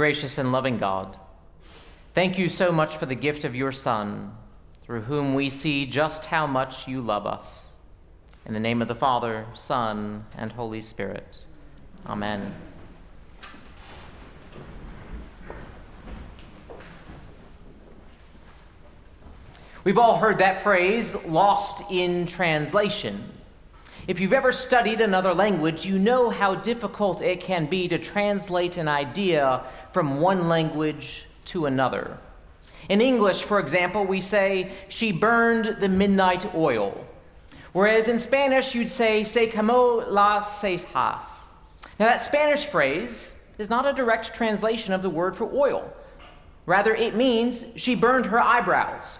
Gracious and loving God, thank you so much for the gift of your Son, through whom we see just how much you love us. In the name of the Father, Son, and Holy Spirit. Amen. We've all heard that phrase, lost in translation. If you've ever studied another language, you know how difficult it can be to translate an idea from one language to another. In English, for example, we say, she burned the midnight oil. Whereas in Spanish, you'd say, se quemó las cejas. Now, that Spanish phrase is not a direct translation of the word for oil. Rather, it means she burned her eyebrows.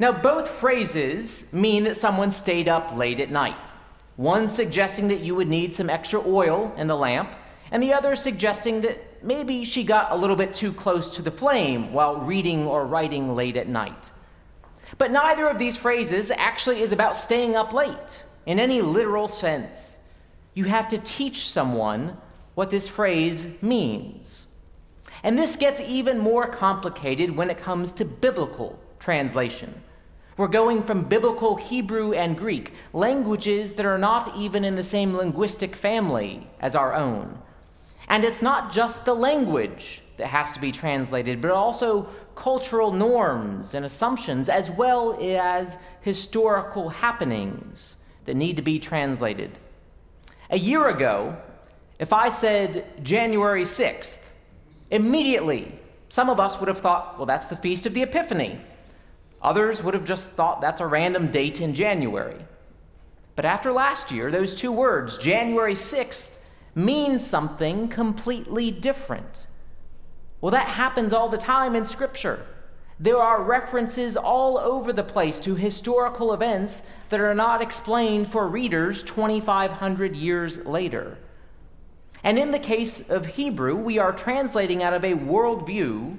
Now, both phrases mean that someone stayed up late at night. One suggesting that you would need some extra oil in the lamp, and the other suggesting that maybe she got a little bit too close to the flame while reading or writing late at night. But neither of these phrases actually is about staying up late in any literal sense. You have to teach someone what this phrase means. And this gets even more complicated when it comes to biblical translation. We're going from biblical Hebrew and Greek, languages that are not even in the same linguistic family as our own. And it's not just the language that has to be translated, but also cultural norms and assumptions, as well as historical happenings that need to be translated. A year ago, if I said January 6th, immediately some of us would have thought, well, that's the Feast of the Epiphany. Others would have just thought that's a random date in January. But after last year, those two words, January 6th, mean something completely different. Well, that happens all the time in Scripture. There are references all over the place to historical events that are not explained for readers 2,500 years later. And in the case of Hebrew, we are translating out of a worldview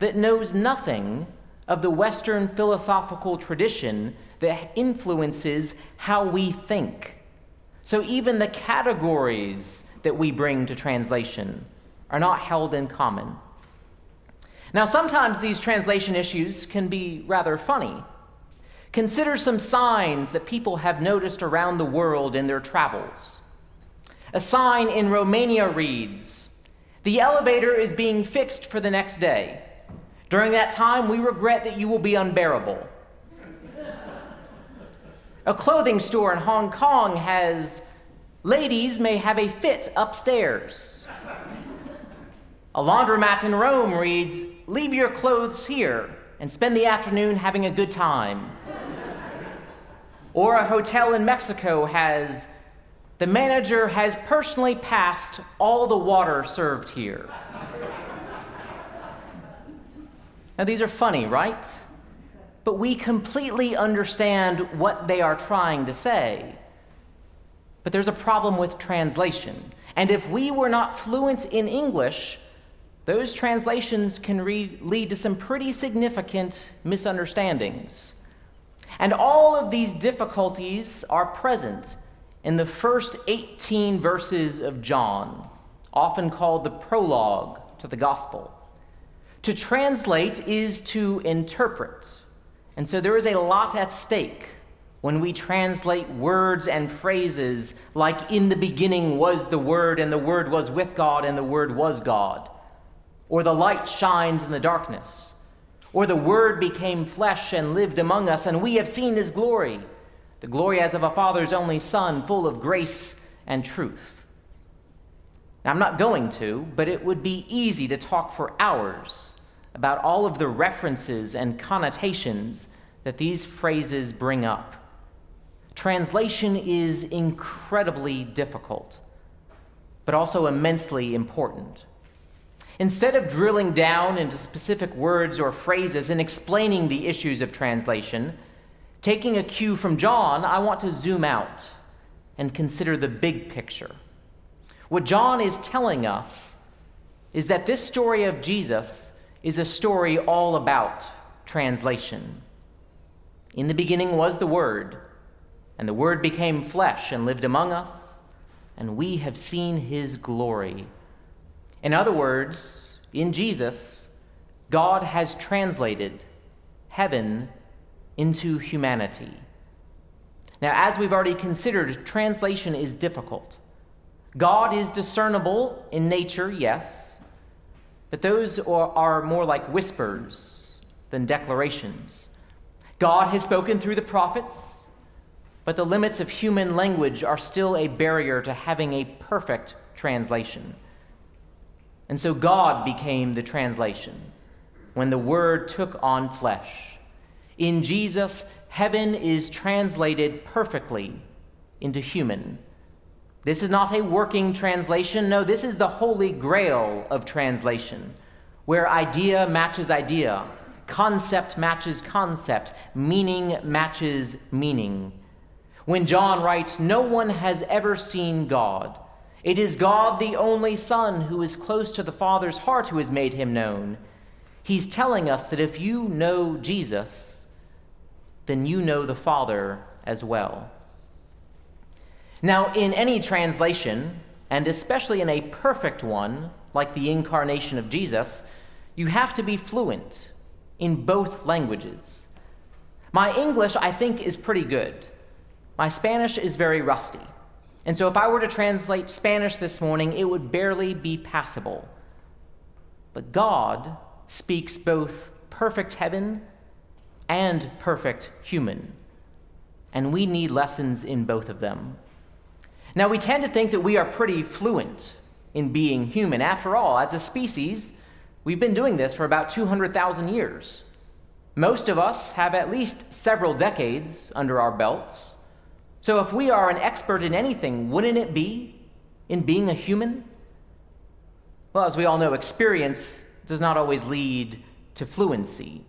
that knows nothing of the Western philosophical tradition that influences how we think. So even the categories that we bring to translation are not held in common. Now, sometimes these translation issues can be rather funny. Consider some signs that people have noticed around the world in their travels. A sign in Romania reads, The elevator is being fixed for the next day. During that time, we regret that you will be unbearable. A clothing store in Hong Kong has ladies may have a fit upstairs. A laundromat in Rome reads, Leave your clothes here and spend the afternoon having a good time. Or a hotel in Mexico has, The manager has personally passed all the water served here. Now, these are funny, right? But we completely understand what they are trying to say. But there's a problem with translation. And if we were not fluent in English, those translations can re- lead to some pretty significant misunderstandings. And all of these difficulties are present in the first 18 verses of John, often called the prologue to the gospel. To translate is to interpret. And so there is a lot at stake when we translate words and phrases like, in the beginning was the Word, and the Word was with God, and the Word was God. Or the light shines in the darkness. Or the Word became flesh and lived among us, and we have seen His glory, the glory as of a Father's only Son, full of grace and truth. Now, I'm not going to, but it would be easy to talk for hours about all of the references and connotations that these phrases bring up. Translation is incredibly difficult, but also immensely important. Instead of drilling down into specific words or phrases and explaining the issues of translation, taking a cue from John, I want to zoom out and consider the big picture. What John is telling us is that this story of Jesus is a story all about translation. In the beginning was the Word, and the Word became flesh and lived among us, and we have seen his glory. In other words, in Jesus, God has translated heaven into humanity. Now, as we've already considered, translation is difficult. God is discernible in nature, yes, but those are, more like whispers than declarations. God has spoken through the prophets, but the limits of human language are still a barrier to having a perfect translation. And so God became the translation when the Word took on flesh. In Jesus, heaven is translated perfectly into human. This is not a working translation. No, this is the holy grail of translation, where idea matches idea, concept matches concept, meaning matches meaning. When John writes, No one has ever seen God, it is God, the only Son, who is close to the Father's heart, who has made him known. He's telling us that if you know Jesus, then you know the Father as well. Now, in any translation, and especially in a perfect one, like the incarnation of Jesus, you have to be fluent in both languages. My English, I think, is pretty good. My Spanish is very rusty. And so, if I were to translate Spanish this morning, it would barely be passable. But God speaks both perfect heaven and perfect human. And we need lessons in both of them. Now, we tend to think that we are pretty fluent in being human. After all, as a species, we've been doing this for about 200,000 years. Most of us have at least several decades under our belts. So, if we are an expert in anything, wouldn't it be in being a human? Well, as we all know, experience does not always lead to fluency.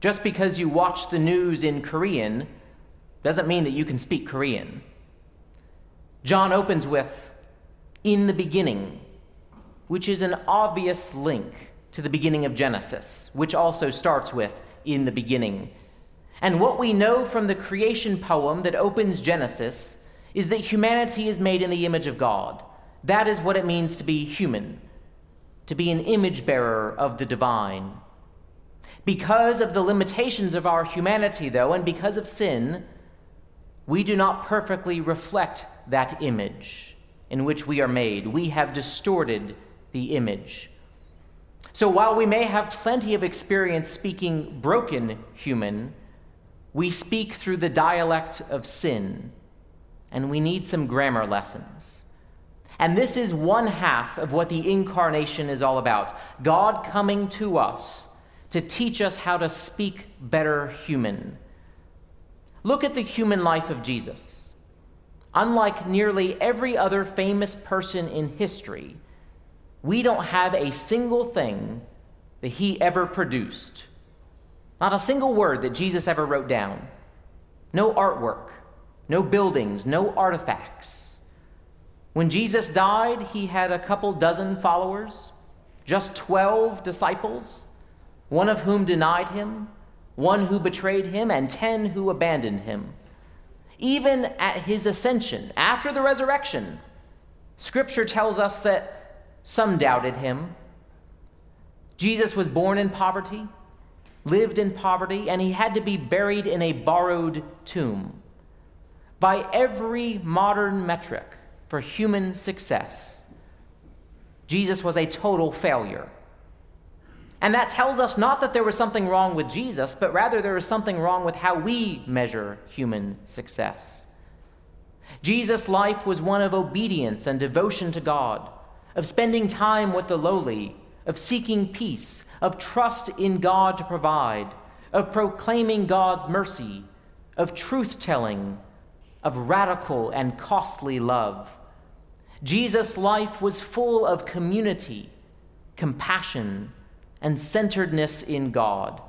Just because you watch the news in Korean doesn't mean that you can speak Korean. John opens with, in the beginning, which is an obvious link to the beginning of Genesis, which also starts with, in the beginning. And what we know from the creation poem that opens Genesis is that humanity is made in the image of God. That is what it means to be human, to be an image bearer of the divine. Because of the limitations of our humanity, though, and because of sin, we do not perfectly reflect that image in which we are made. We have distorted the image. So while we may have plenty of experience speaking broken human, we speak through the dialect of sin, and we need some grammar lessons. And this is one half of what the incarnation is all about God coming to us to teach us how to speak better human. Look at the human life of Jesus. Unlike nearly every other famous person in history, we don't have a single thing that he ever produced not a single word that Jesus ever wrote down. No artwork, no buildings, no artifacts. When Jesus died, he had a couple dozen followers, just 12 disciples, one of whom denied him, one who betrayed him, and 10 who abandoned him. Even at his ascension, after the resurrection, Scripture tells us that some doubted him. Jesus was born in poverty lived in poverty, and he had to be buried in a borrowed tomb. By every modern metric for human success, Jesus was a total failure. And that tells us not that there was something wrong with Jesus, but rather there is something wrong with how we measure human success. Jesus' life was one of obedience and devotion to God, of spending time with the lowly of seeking peace, of trust in God to provide, of proclaiming God's mercy, of truth telling, of radical and costly love. Jesus' life was full of community, compassion, and centeredness in God.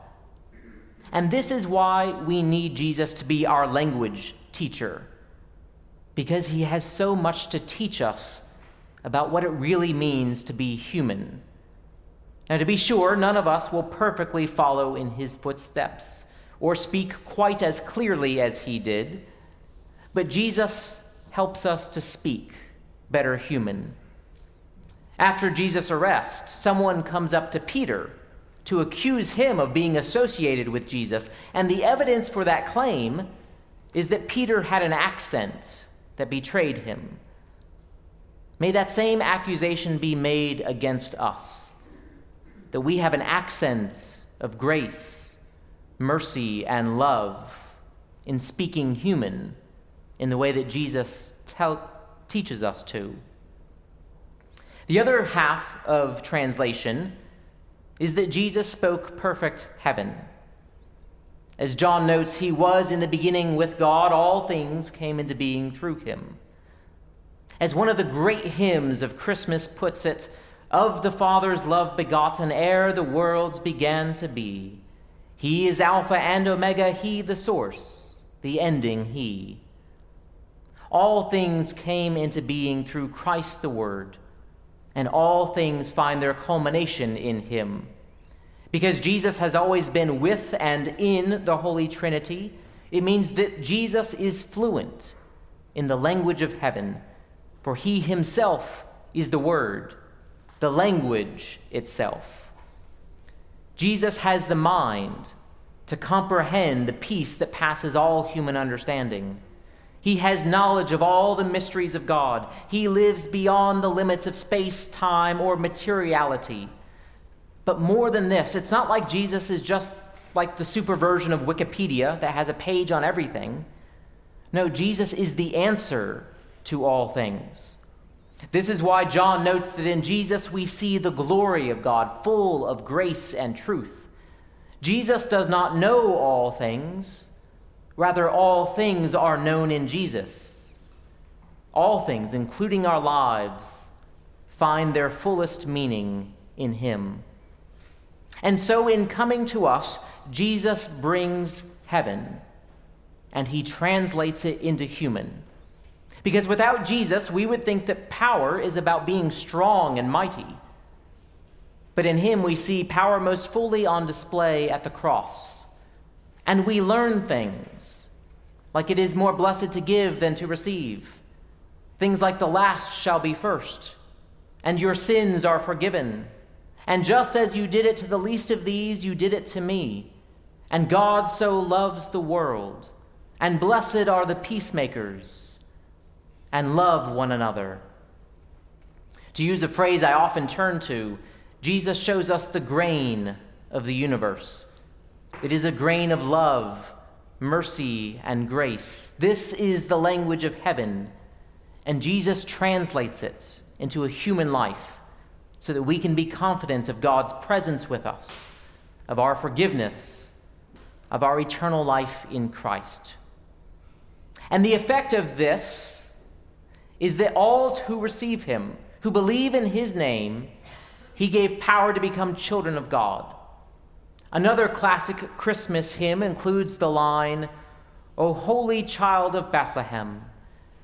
And this is why we need Jesus to be our language teacher, because he has so much to teach us about what it really means to be human. Now, to be sure, none of us will perfectly follow in his footsteps or speak quite as clearly as he did, but Jesus helps us to speak better human. After Jesus' arrest, someone comes up to Peter to accuse him of being associated with Jesus. And the evidence for that claim is that Peter had an accent that betrayed him. May that same accusation be made against us that we have an accent of grace, mercy, and love in speaking human in the way that Jesus tell, teaches us to. The other half of translation is that Jesus spoke perfect heaven. As John notes, he was in the beginning with God, all things came into being through him. As one of the great hymns of Christmas puts it, of the Father's love begotten, ere the worlds began to be, he is Alpha and Omega, he the source, the ending, he. All things came into being through Christ the Word, and all things find their culmination in him. Because Jesus has always been with and in the Holy Trinity, it means that Jesus is fluent in the language of heaven, for he himself is the Word, the language itself. Jesus has the mind to comprehend the peace that passes all human understanding. He has knowledge of all the mysteries of God. He lives beyond the limits of space, time, or materiality. But more than this, it's not like Jesus is just like the super version of Wikipedia that has a page on everything. No, Jesus is the answer to all things. This is why John notes that in Jesus we see the glory of God, full of grace and truth. Jesus does not know all things, rather, all things are known in Jesus. All things, including our lives, find their fullest meaning in Him. And so, in coming to us, Jesus brings heaven and he translates it into human. Because without Jesus, we would think that power is about being strong and mighty. But in him, we see power most fully on display at the cross. And we learn things, like it is more blessed to give than to receive. Things like the last shall be first, and your sins are forgiven and just as you did it to the least of these, you did it to me. And God so loves the world. And blessed are the peacemakers, and love one another. To use a phrase I often turn to, Jesus shows us the grain of the universe. It is a grain of love, mercy, and grace. This is the language of heaven, and Jesus translates it into a human life so that we can be confident of God's presence with us, of our forgiveness, of our eternal life in Christ. And the effect of this is that all who receive him, who believe in his name, he gave power to become children of God. Another classic Christmas hymn includes the line, O holy child of Bethlehem,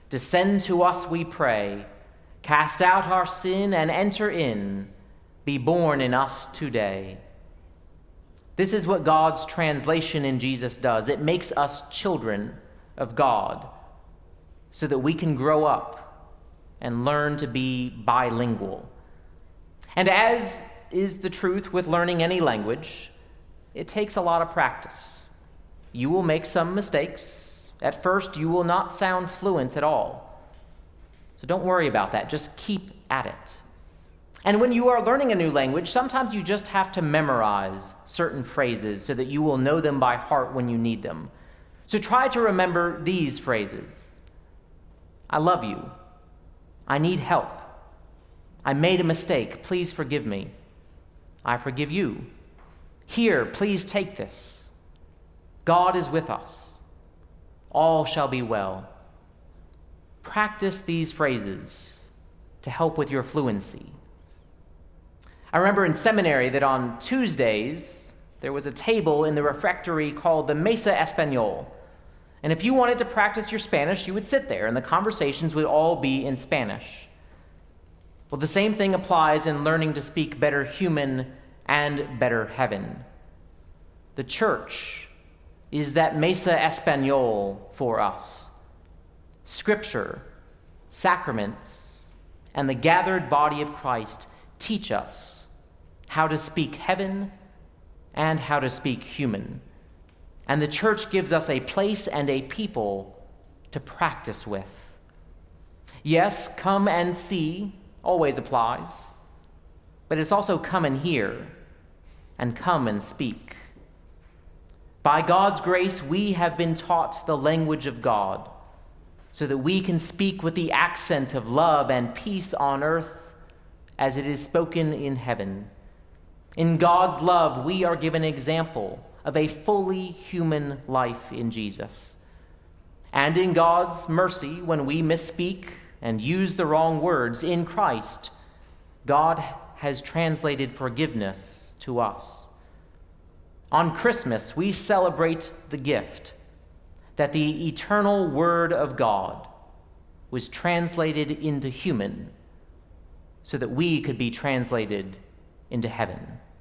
descend to us, we pray Cast out our sin and enter in. Be born in us today. This is what God's translation in Jesus does it makes us children of God so that we can grow up and learn to be bilingual. And as is the truth with learning any language, it takes a lot of practice. You will make some mistakes. At first, you will not sound fluent at all. So don't worry about that. Just keep at it. And when you are learning a new language, sometimes you just have to memorize certain phrases so that you will know them by heart when you need them. So try to remember these phrases I love you. I need help. I made a mistake. Please forgive me. I forgive you. Here, please take this. God is with us. All shall be well practice these phrases to help with your fluency. I remember in seminary that on Tuesdays, there was a table in the refectory called the Mesa Espanol. And if you wanted to practice your Spanish, you would sit there, and the conversations would all be in Spanish. Well, the same thing applies in learning to speak better human and better heaven. The church is that Mesa Espanol for us. Scripture, sacraments, and the gathered body of Christ teach us how to speak heaven and how to speak human. And the church gives us a place and a people to practice with. Yes, come and see always applies, but it's also come and hear and come and speak. By God's grace, we have been taught the language of God so that we can speak with the accent of love and peace on earth as it is spoken in heaven. In God's love, we are given example of a fully human life in Jesus. And in God's mercy, when we misspeak and use the wrong words in Christ, God has translated forgiveness to us. On Christmas, we celebrate the gift that the eternal Word of God was translated into human so that we could be translated into heaven.